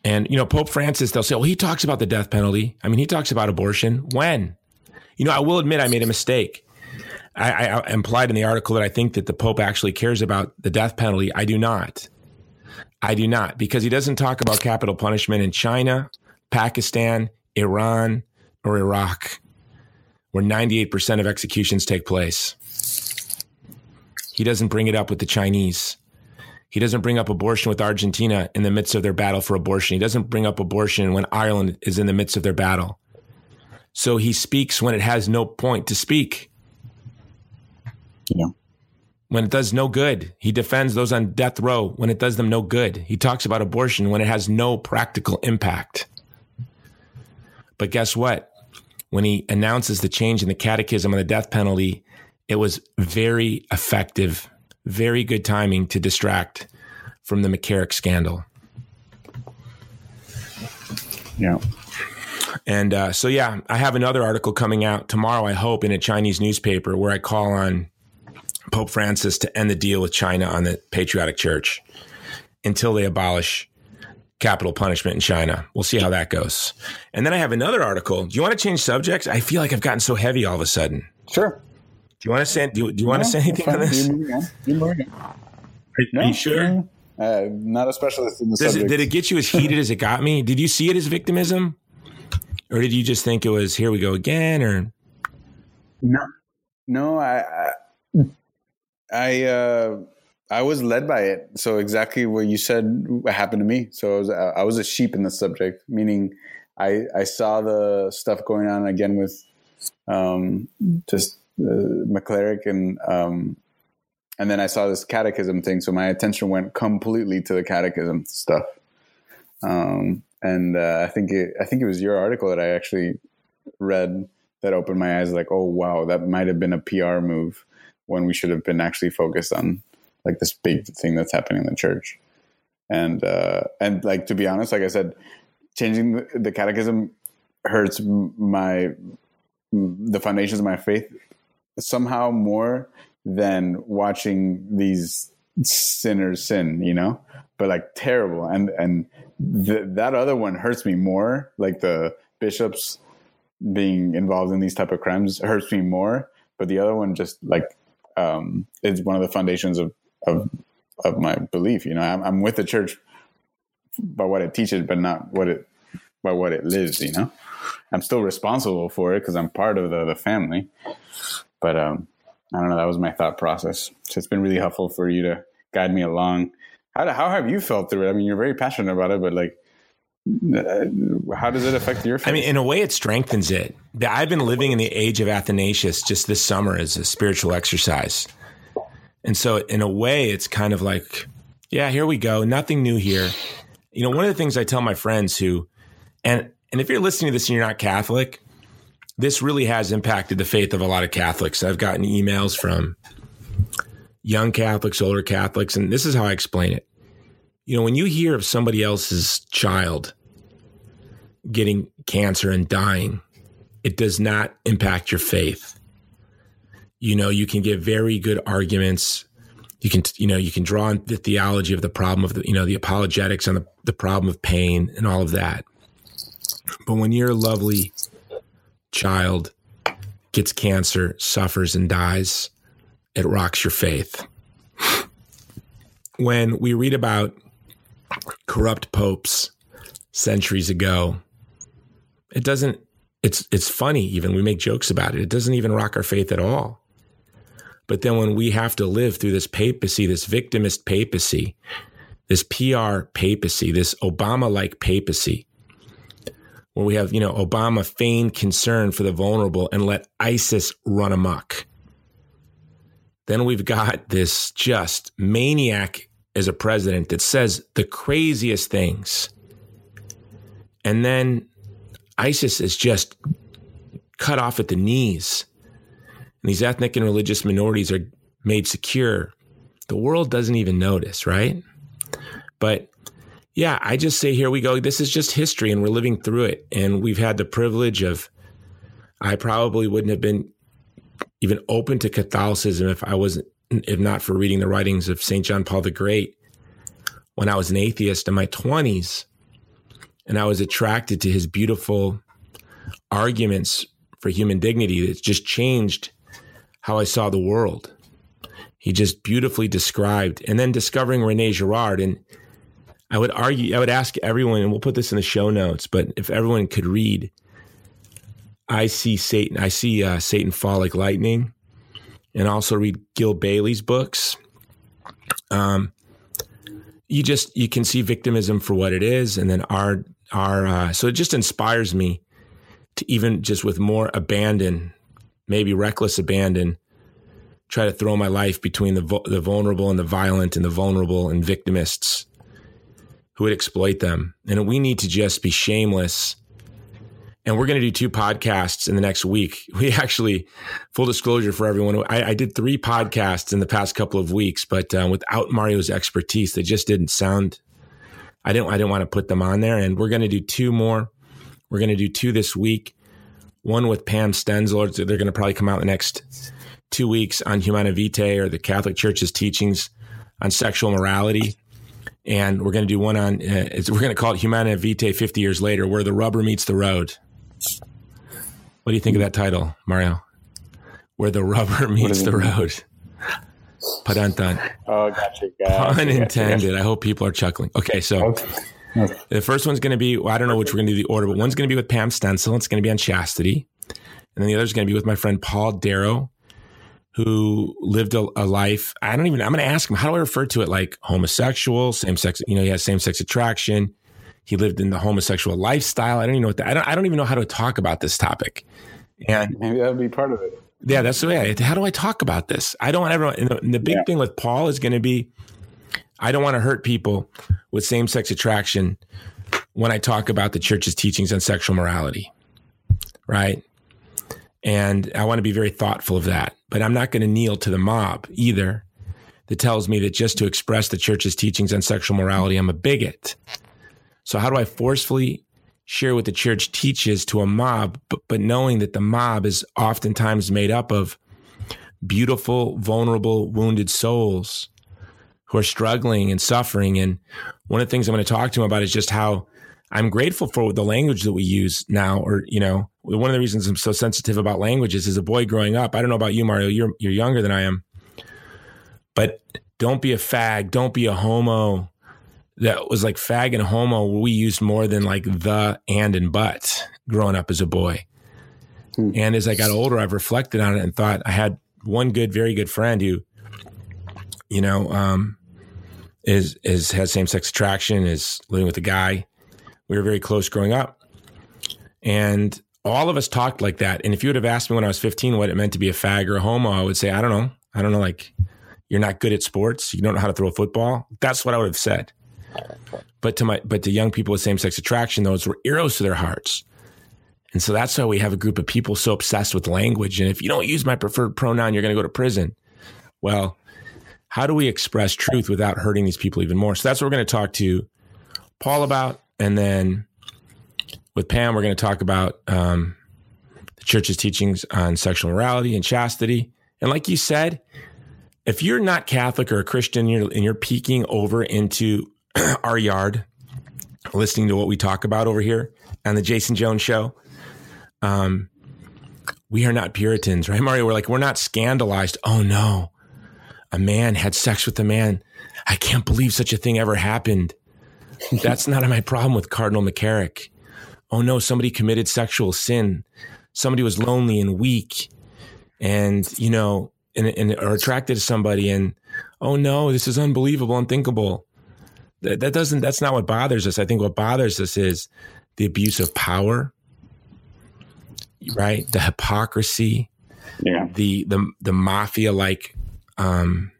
And you know, Pope Francis, they'll say, "Well, he talks about the death penalty. I mean, he talks about abortion. When? You know, I will admit I made a mistake. I, I implied in the article that I think that the Pope actually cares about the death penalty. I do not. I do not because he doesn't talk about capital punishment in China, Pakistan, Iran, or Iraq, where 98% of executions take place. He doesn't bring it up with the Chinese. He doesn't bring up abortion with Argentina in the midst of their battle for abortion. He doesn't bring up abortion when Ireland is in the midst of their battle. So he speaks when it has no point to speak. Yeah. When it does no good, he defends those on death row when it does them no good. He talks about abortion when it has no practical impact. But guess what? When he announces the change in the catechism on the death penalty, it was very effective, very good timing to distract from the McCarrick scandal. Yeah. And uh, so, yeah, I have another article coming out tomorrow, I hope, in a Chinese newspaper where I call on Pope Francis to end the deal with China on the Patriotic Church until they abolish capital punishment in China. We'll see how that goes. And then I have another article. Do you want to change subjects? I feel like I've gotten so heavy all of a sudden. Sure. Do you want to say? Do you, do you want to say anything on this? You're moving on. Are, are you sure? Uh, not a specialist in the Does subject. It, did it get you as heated as it got me? Did you see it as victimism, or did you just think it was here we go again? Or no, no, I, I, I, uh, I was led by it. So exactly what you said happened to me. So I was, I was a sheep in the subject, meaning I, I saw the stuff going on again with, um, just uh, McCarrick and, um, and then I saw this catechism thing, so my attention went completely to the catechism stuff. Um, and uh, I think it, I think it was your article that I actually read that opened my eyes. Like, oh wow, that might have been a PR move when we should have been actually focused on like this big thing that's happening in the church. And uh, and like to be honest, like I said, changing the catechism hurts my the foundations of my faith somehow more than watching these sinners sin, you know, but like terrible. And, and th- that other one hurts me more. Like the bishops being involved in these type of crimes hurts me more. But the other one just like, um, is one of the foundations of, of, of my belief. You know, I'm, I'm with the church by what it teaches, but not what it, by what it lives, you know, I'm still responsible for it because I'm part of the, the family, but, um, I don't know. That was my thought process. So it's been really helpful for you to guide me along. How, how have you felt through it? I mean, you're very passionate about it, but like, Uh, how does it affect your faith? I mean, in a way, it strengthens it. I've been living in the age of Athanasius just this summer as a spiritual exercise. And so, in a way, it's kind of like, yeah, here we go. Nothing new here. You know, one of the things I tell my friends who, and and if you're listening to this and you're not Catholic, this really has impacted the faith of a lot of Catholics. I've gotten emails from young Catholics, older Catholics, and this is how I explain it. You know, when you hear of somebody else's child getting cancer and dying, it does not impact your faith. You know, you can give very good arguments. You can, you know, you can draw on the theology of the problem of the, you know, the apologetics on the, the problem of pain and all of that. But when your lovely child gets cancer, suffers, and dies, it rocks your faith. When we read about corrupt popes centuries ago, it doesn't it's it's funny even we make jokes about it. It doesn't even rock our faith at all. But then when we have to live through this papacy, this victimist papacy, this PR papacy, this Obama like papacy, where we have, you know, Obama feigned concern for the vulnerable and let ISIS run amok. Then we've got this just maniac as a president that says the craziest things. And then ISIS is just cut off at the knees. And these ethnic and religious minorities are made secure. The world doesn't even notice, right? But yeah, I just say, here we go. This is just history and we're living through it. And we've had the privilege of, I probably wouldn't have been even open to Catholicism if I wasn't, if not for reading the writings of St. John Paul the Great when I was an atheist in my 20s. And I was attracted to his beautiful arguments for human dignity that just changed how I saw the world. He just beautifully described, and then discovering Rene Girard. And I would argue, I would ask everyone, and we'll put this in the show notes, but if everyone could read, I see Satan, I see uh, Satan fall like lightning, and also read Gil Bailie's books. Um, you just you can see victimism for what it is, and then our our uh, so it just inspires me to even just with more abandon, maybe reckless abandon, try to throw my life between the the vulnerable and the violent and the vulnerable and victimists who would exploit them. And we need to just be shameless. And we're going to do two podcasts in the next week. We actually, full disclosure for everyone, I, I did three podcasts in the past couple of weeks, but um, without Mario's expertise, they just didn't sound. I didn't. I didn't want to put them on there. And we're going to do two more. We're going to do two this week. One with Pam Stenzel. They're going to probably come out in the next two weeks on Humanae Vitae or the Catholic Church's teachings on sexual morality. And we're going to do one on, uh, we're going to call it Humanae Vitae 50 years later, where the rubber meets the road. What do you think of that title, Mario? Where the rubber meets the road. Padantan. Oh, gotcha. gotcha Pun intended. Gotcha. I hope people are chuckling. Okay, so okay. the first one's going to be, well, I don't know which we're going to do the order, but one's going to be with Pam Stenzel. It's going to be on chastity. And then the other is going to be with my friend Paul Darrow, who lived a, a, life. I don't even, I'm going to ask him, how do I refer to it? Like homosexual, same sex, you know, he has same sex attraction. He lived in the homosexual lifestyle. I don't even know what that, I don't, I don't even know how to talk about this topic. And maybe that would be part of it. Yeah, that's the way. I, how do I talk about this? I don't want everyone, and the, and the big yeah. thing with Paul is going to be, I don't want to hurt people with same sex attraction when I talk about the church's teachings on sexual morality. Right. And I want to be very thoughtful of that. But I'm not going to kneel to the mob either that tells me that just to express the church's teachings on sexual morality, I'm a bigot. So, how do I forcefully share what the church teaches to a mob, but, but knowing that the mob is oftentimes made up of beautiful, vulnerable, wounded souls who are struggling and suffering? And one of the things I'm going to talk to him about is just how I'm grateful for the language that we use now, or, you know, one of the reasons I'm so sensitive about languages is a boy growing up. I don't know about you, Mario. You're you're younger than I am, but don't be a fag. Don't be a homo. That was like fag and homo. We used more than like the and and but growing up as a boy. Hmm. And as I got older, I've reflected on it and thought I had one good, very good friend who, you know, um, is is has same sex attraction, is living with a guy. We were very close growing up, and all of us talked like that. And if you would have asked me when I was 15 what it meant to be a fag or a homo, I would say, I don't know. I don't know. Like, you're not good at sports. You don't know how to throw a football. That's what I would have said. But to my, but to young people with same sex attraction, those were arrows to their hearts. And so that's why we have a group of people so obsessed with language. And if you don't use my preferred pronoun, you're going to go to prison. Well, how do we express truth without hurting these people even more? So that's what we're going to talk to Paul about. And then with Pam, we're going to talk about um, the church's teachings on sexual morality and chastity. And like you said, if you're not Catholic or a Christian you're, and you're peeking over into our yard, listening to what we talk about over here on the Jason Jones show, um, we are not Puritans, right, Mario? We're like, we're not scandalized. Oh no, a man had sex with a man. I can't believe such a thing ever happened. That's not my problem with Cardinal McCarrick oh no, somebody committed sexual sin. Somebody was lonely and weak and, you know, and, and are attracted to somebody and, oh no, this is unbelievable, unthinkable. That, that doesn't, that's not what bothers us. I think what bothers us is the abuse of power, right? The hypocrisy, yeah. the, the, the mafia like, um,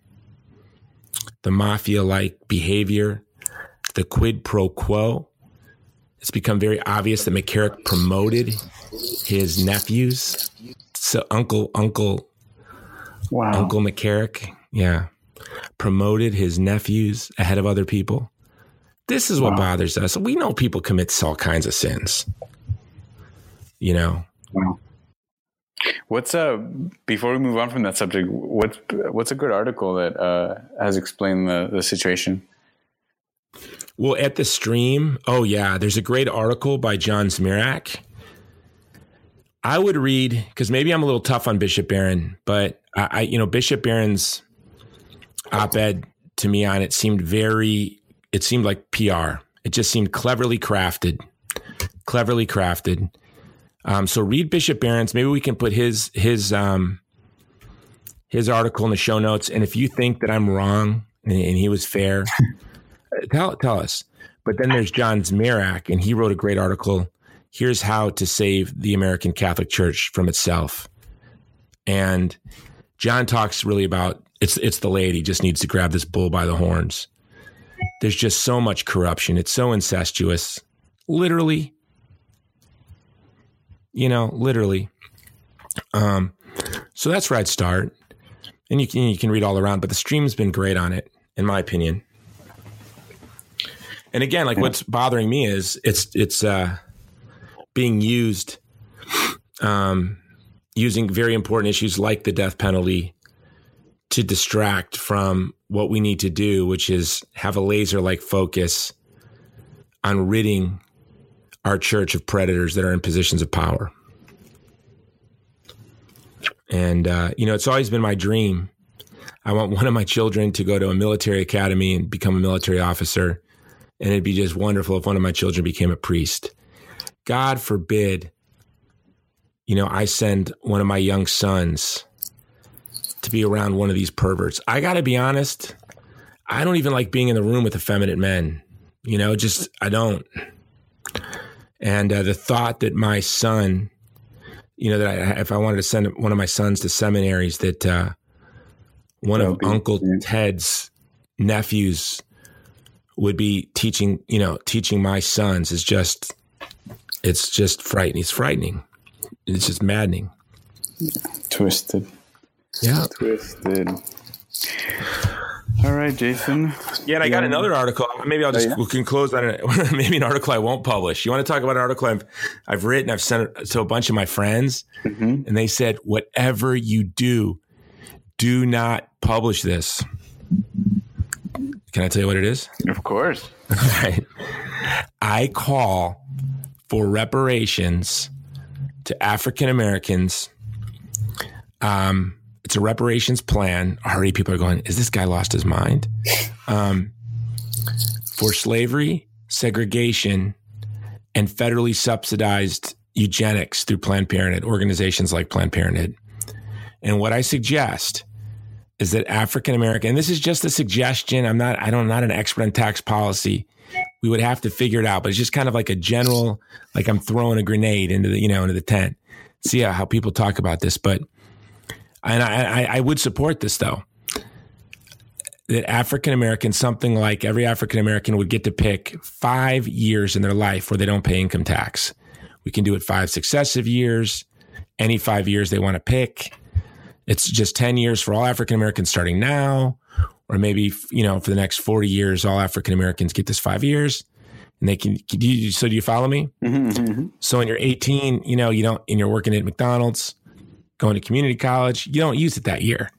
the mafia like behavior, the quid pro quo it's become very obvious that McCarrick promoted his nephews. So Uncle Uncle wow. Uncle McCarrick, yeah, promoted his nephews ahead of other people. This is what wow. bothers us. We know people commit all kinds of sins. You know. Wow. What's uh before we move on from that subject? What's what's a good article that uh, has explained the the situation? Well, at the stream, oh yeah, there's a great article by John Zmirak. I would read because maybe I'm a little tough on Bishop Barron, but I, I you know, Bishop Barron's op-ed to me on it seemed very. It seemed like PR. It just seemed cleverly crafted, cleverly crafted. Um, so read Bishop Barron's. Maybe we can put his his um, his article in the show notes. And if you think that I'm wrong and, and he was fair, tell tell us. But then there's John Zmirak, and he wrote a great article. here's how to save the American Catholic Church from itself. And John talks really about it's it's the lady just needs to grab this bull by the horns. There's just so much corruption. It's so incestuous. Literally. You know, literally. Um, so that's where I'd start. And you can you can read all around, but the stream's been great on it, in my opinion. And again, like what's bothering me is it's it's uh, being used, um, using very important issues like the death penalty to distract from what we need to do, which is have a laser like focus on ridding our church of predators that are in positions of power. And, uh, you know, it's always been my dream. I want one of my children to go to a military academy and become a military officer. And it'd be just wonderful if one of my children became a priest. God forbid, you know, I send one of my young sons to be around one of these perverts. I got to be honest, I don't even like being in the room with effeminate men. You know, just, I don't. And uh, the thought that my son, you know, that I, if I wanted to send one of my sons to seminaries, that uh, one of Uncle yeah. Ted's nephews would be teaching, you know, teaching my sons is just, it's just frightening. It's frightening. It's just maddening. Twisted. Yeah. Twisted. All right, Jason. Yeah, and I got yeah. another article. Maybe I'll just oh, yeah? we can close on it. Maybe an article I won't publish. You want to talk about an article I've I've written? I've sent it to a bunch of my friends, mm-hmm. and they said, "Whatever you do, do not publish this." Can I tell you what it is? Of course. right. I call for reparations to African Americans. Um, it's a reparations plan. Already people are going, is this guy lost his mind? Um, for slavery, segregation, and federally subsidized eugenics through Planned Parenthood, organizations like Planned Parenthood. And what I suggest is that African American, and this is just a suggestion. I'm not, I don't, I'm not an expert on tax policy. We would have to figure it out, but it's just kind of like a general, like I'm throwing a grenade into the, you know, into the tent. See how, how people talk about this. But and I, I, I would support this though that African Americans, something like every African American would get to pick five years in their life where they don't pay income tax. We can do it five successive years, any five years they want to pick. It's just 10 years for all African Americans starting now, or maybe, you know, for the next 40 years, all African Americans get this five years and they can, do you, so do you follow me? Mm-hmm, mm-hmm. So when you're 18, you know, you don't, and you're working at McDonald's, going to community college, you don't use it that year.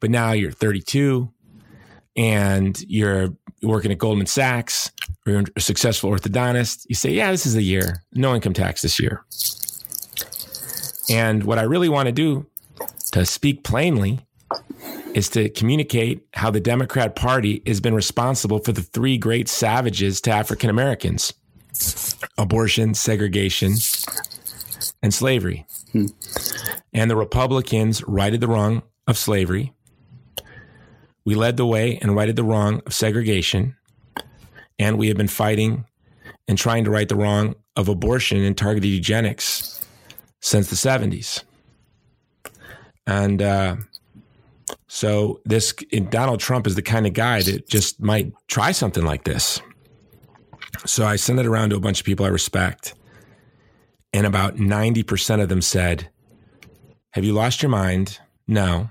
But now you're 32 and you're working at Goldman Sachs or you're a successful orthodontist. You say, yeah, this is the year. No income tax this year. And what I really want to do to speak plainly is to communicate how the Democrat Party has been responsible for the three great savages to African Americans abortion, segregation, and slavery. And the Republicans righted the wrong of slavery. We led the way and righted the wrong of segregation. And we have been fighting and trying to right the wrong of abortion and targeted eugenics since the 70s. And uh, so this Donald Trump is the kind of guy that just might try something like this. So I sent it around to a bunch of people I respect. And about 90% of them said, Have you lost your mind? No.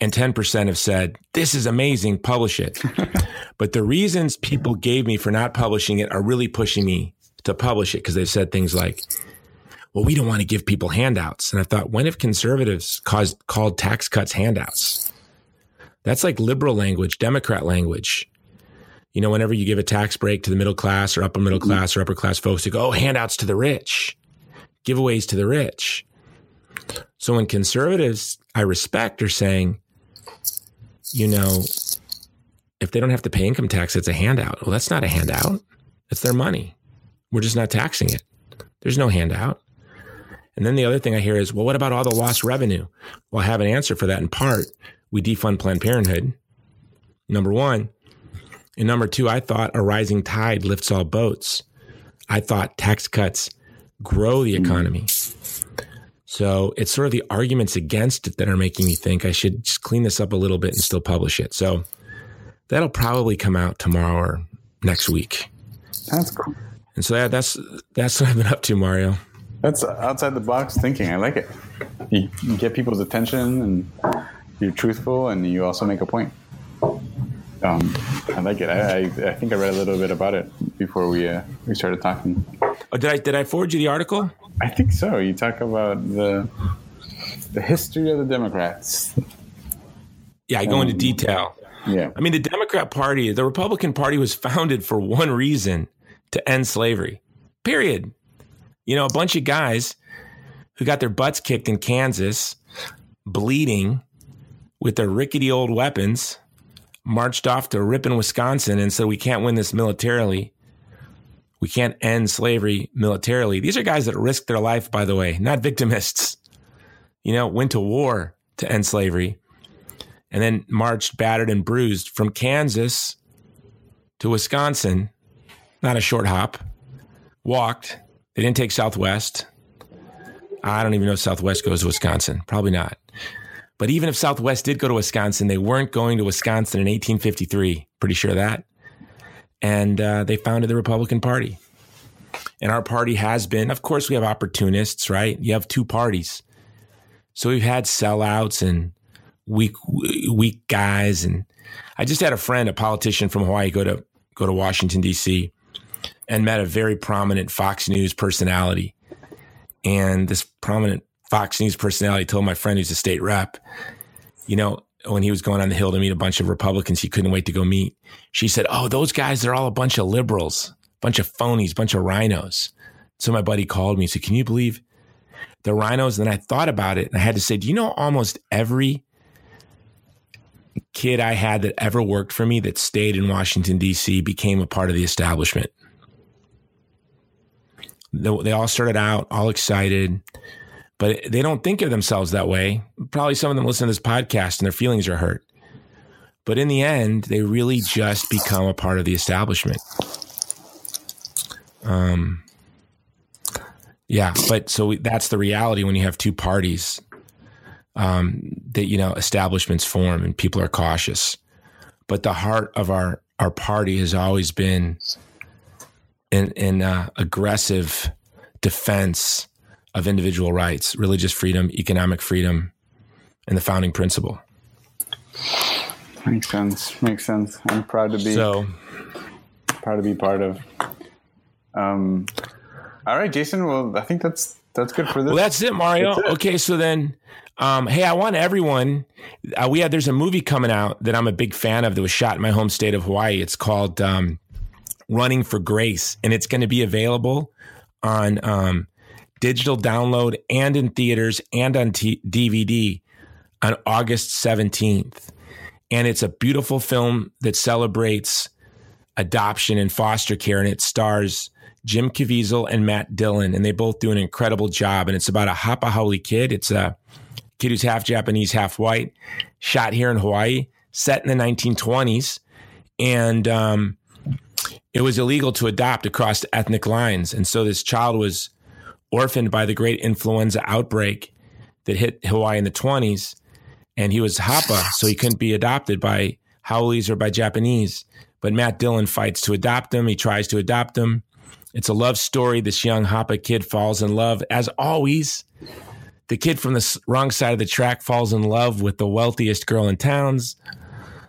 And 10% have said, This is amazing, publish it. but the reasons people gave me for not publishing it are really pushing me to publish it because they've said things like, well, we don't want to give people handouts. And I thought, when have conservatives caused, called tax cuts handouts? That's like liberal language, Democrat language. You know, whenever you give a tax break to the middle class or upper middle mm-hmm. class or upper class folks, they go, oh, handouts to the rich giveaways to the rich. So when conservatives I respect are saying, you know, if they don't have to pay income tax, it's a handout. Well, that's not a handout. It's their money. We're just not taxing it. There's no handout. And then the other thing I hear is, well, what about all the lost revenue? Well, I have an answer for that in part. We defund Planned Parenthood. Number one. And number two, I thought a rising tide lifts all boats. I thought tax cuts grow the mm-hmm. economy. So it's sort of the arguments against it that are making me think I should just clean this up a little bit and still publish it. So that'll probably come out tomorrow or next week. That's cool. And so that, that's that's what I've been up to, Mario. That's outside the box thinking. I like it. You, you get people's attention, and you're truthful, and you also make a point. Um, I like it. I, I, I, think I read a little bit about it before we uh, we started talking. Oh, did I did I forward you the article? I think so. You talk about the the history of the Democrats. Yeah, I go um, into detail. Yeah. I mean, the Democrat Party, the Republican Party was founded for one reason to end slavery. Period. You know, a bunch of guys who got their butts kicked in Kansas, bleeding with their rickety old weapons, marched off to Ripon, Wisconsin, and said, We can't win this militarily. We can't end slavery militarily. These are guys that risked their life, by the way, not victimists. You know, went to war to end slavery and then marched battered and bruised from Kansas to Wisconsin. Not a short hop. Walked. They didn't take Southwest. I don't even know if Southwest goes to Wisconsin. Probably not. But even if Southwest did go to Wisconsin, they weren't going to Wisconsin in 1853. Pretty sure that and uh, they founded the Republican Party. And our party has been, of course, we have opportunists, right? You have two parties. So we've had sellouts and weak, weak guys. And I just had a friend, a politician from Hawaii, go to go to Washington D.C. and met a very prominent Fox News personality. And this prominent Fox News personality told my friend who's a state rep, you know, when he was going on the hill to meet a bunch of Republicans he couldn't wait to go meet. She said, Oh, those guys, they're all a bunch of liberals, a bunch of phonies, a bunch of RINOs. So my buddy called me and said, Can you believe the RINOs? And then I thought about it and I had to say, Do you know almost every kid I had that ever worked for me that stayed in Washington, D.C. became a part of the establishment? They all started out all excited but they don't think of themselves that way. Probably some of them listen to this podcast and their feelings are hurt. But in the end, they really just become a part of the establishment. Um, yeah, but so we, that's the reality when you have two parties um, that you know establishments form and people are cautious. But the heart of our our party has always been in in uh, aggressive defense of individual rights, religious freedom, economic freedom, and the founding principle. Makes sense. Makes sense. I'm proud to be so proud to be part of. Um, all right, Jason. Well, I think that's that's good for this. Well, that's it, Mario. That's it. Okay, so then, um, hey, I want everyone. Uh, we have there's a movie coming out that I'm a big fan of that was shot in my home state of Hawaii. It's called um, Running for Grace, and it's going to be available on um, digital download and in theaters and on t- DVD on August 17th. And it's a beautiful film that celebrates adoption and foster care, and it stars Jim Caviezel and Matt Dillon, and they both do an incredible job. And it's about a Hapa Haole kid. It's a kid who's half Japanese, half white, shot here in Hawaii, set in the 1920s. And um, it was illegal to adopt across ethnic lines. And so this child was orphaned by the great influenza outbreak that hit Hawaii in the 20s. And he was Hapa, so he couldn't be adopted by Haoles or by Japanese. But Matt Dillon fights to adopt him. He tries to adopt him. It's a love story. This young Hapa kid falls in love. As always, the kid from the wrong side of the track falls in love with the wealthiest girl in town's,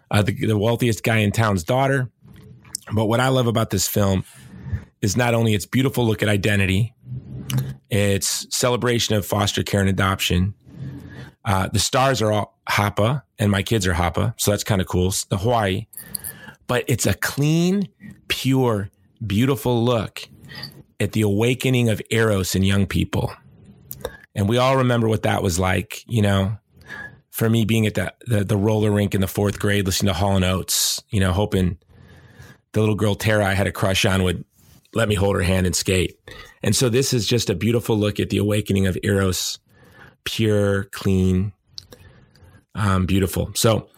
uh, the, the wealthiest guy in town's daughter. But what I love about this film is not only its beautiful look at identity, it's celebration of foster care and adoption. Uh, the stars are all Hapa, and my kids are Hapa, so that's kind of cool. The Hawaii, but it's a clean, pure, beautiful look at the awakening of eros in young people, and we all remember what that was like. You know, for me being at the the, the roller rink in the fourth grade, listening to Hall and Oates, you know, hoping the little girl Tara I had a crush on would let me hold her hand and skate. And so this is just a beautiful look at the awakening of Eros, pure, clean, um, beautiful. So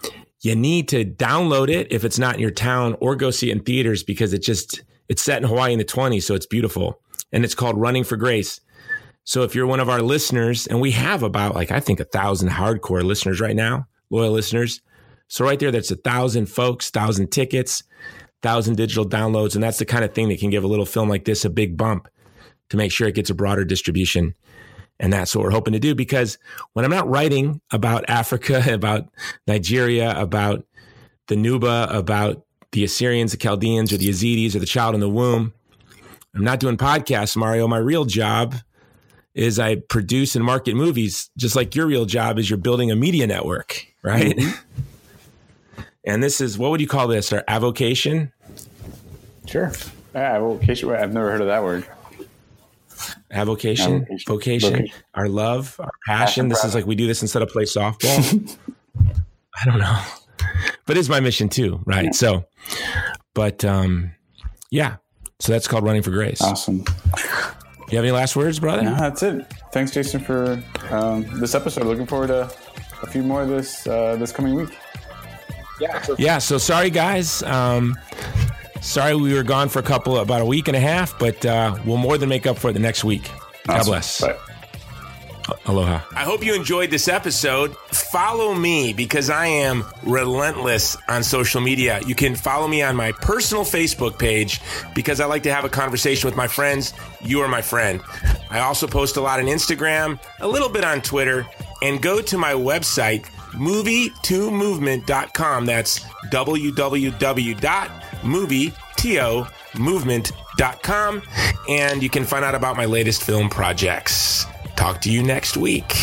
you need to download it if it's not in your town or go see it in theaters because it just, it's set in Hawaii in the 20s. So it's beautiful. And it's called Running for Grace. So if you're one of our listeners, and we have about like I think a thousand hardcore listeners right now, loyal listeners. So right there, that's a thousand folks, thousand tickets, thousand digital downloads, and that's the kind of thing that can give a little film like this a big bump to make sure it gets a broader distribution. And that's what we're hoping to do because when I'm not writing about Africa, about Nigeria, about the Nuba, about the Assyrians, the Chaldeans, or the Yazidis, or the child in the womb, I'm not doing podcasts, Mario. My real job is I produce and market movies, just like your real job is you're building a media network, right? Mm-hmm. and this is what would you call this? Our avocation? Sure. Yeah, avocation. I've never heard of that word. Avocation, avocation. vocation, vocation, our love, our passion. passion this is like we do this instead of play softball. I don't know, but it's my mission too, right? Yeah. So, but um, yeah, so that's called running for grace. Awesome. You have any last words, brother? No, that's it. Thanks, Jason, for um, this episode. Looking forward to a few more this uh, this coming week. Yeah. So- yeah. So sorry, guys. Um, sorry we were gone for a couple, about a week and a half, but uh, we'll more than make up for it the next week. Awesome. God bless. Bye. Aloha. I hope you enjoyed this episode. Follow me because I am relentless on social media. You can follow me on my personal Facebook page because I like to have a conversation with my friends. You are my friend. I also post a lot on Instagram, a little bit on Twitter, and go to my website, movie2movement.com. That's www.movie2movement.com. And you can find out about my latest film projects. Talk to you next week.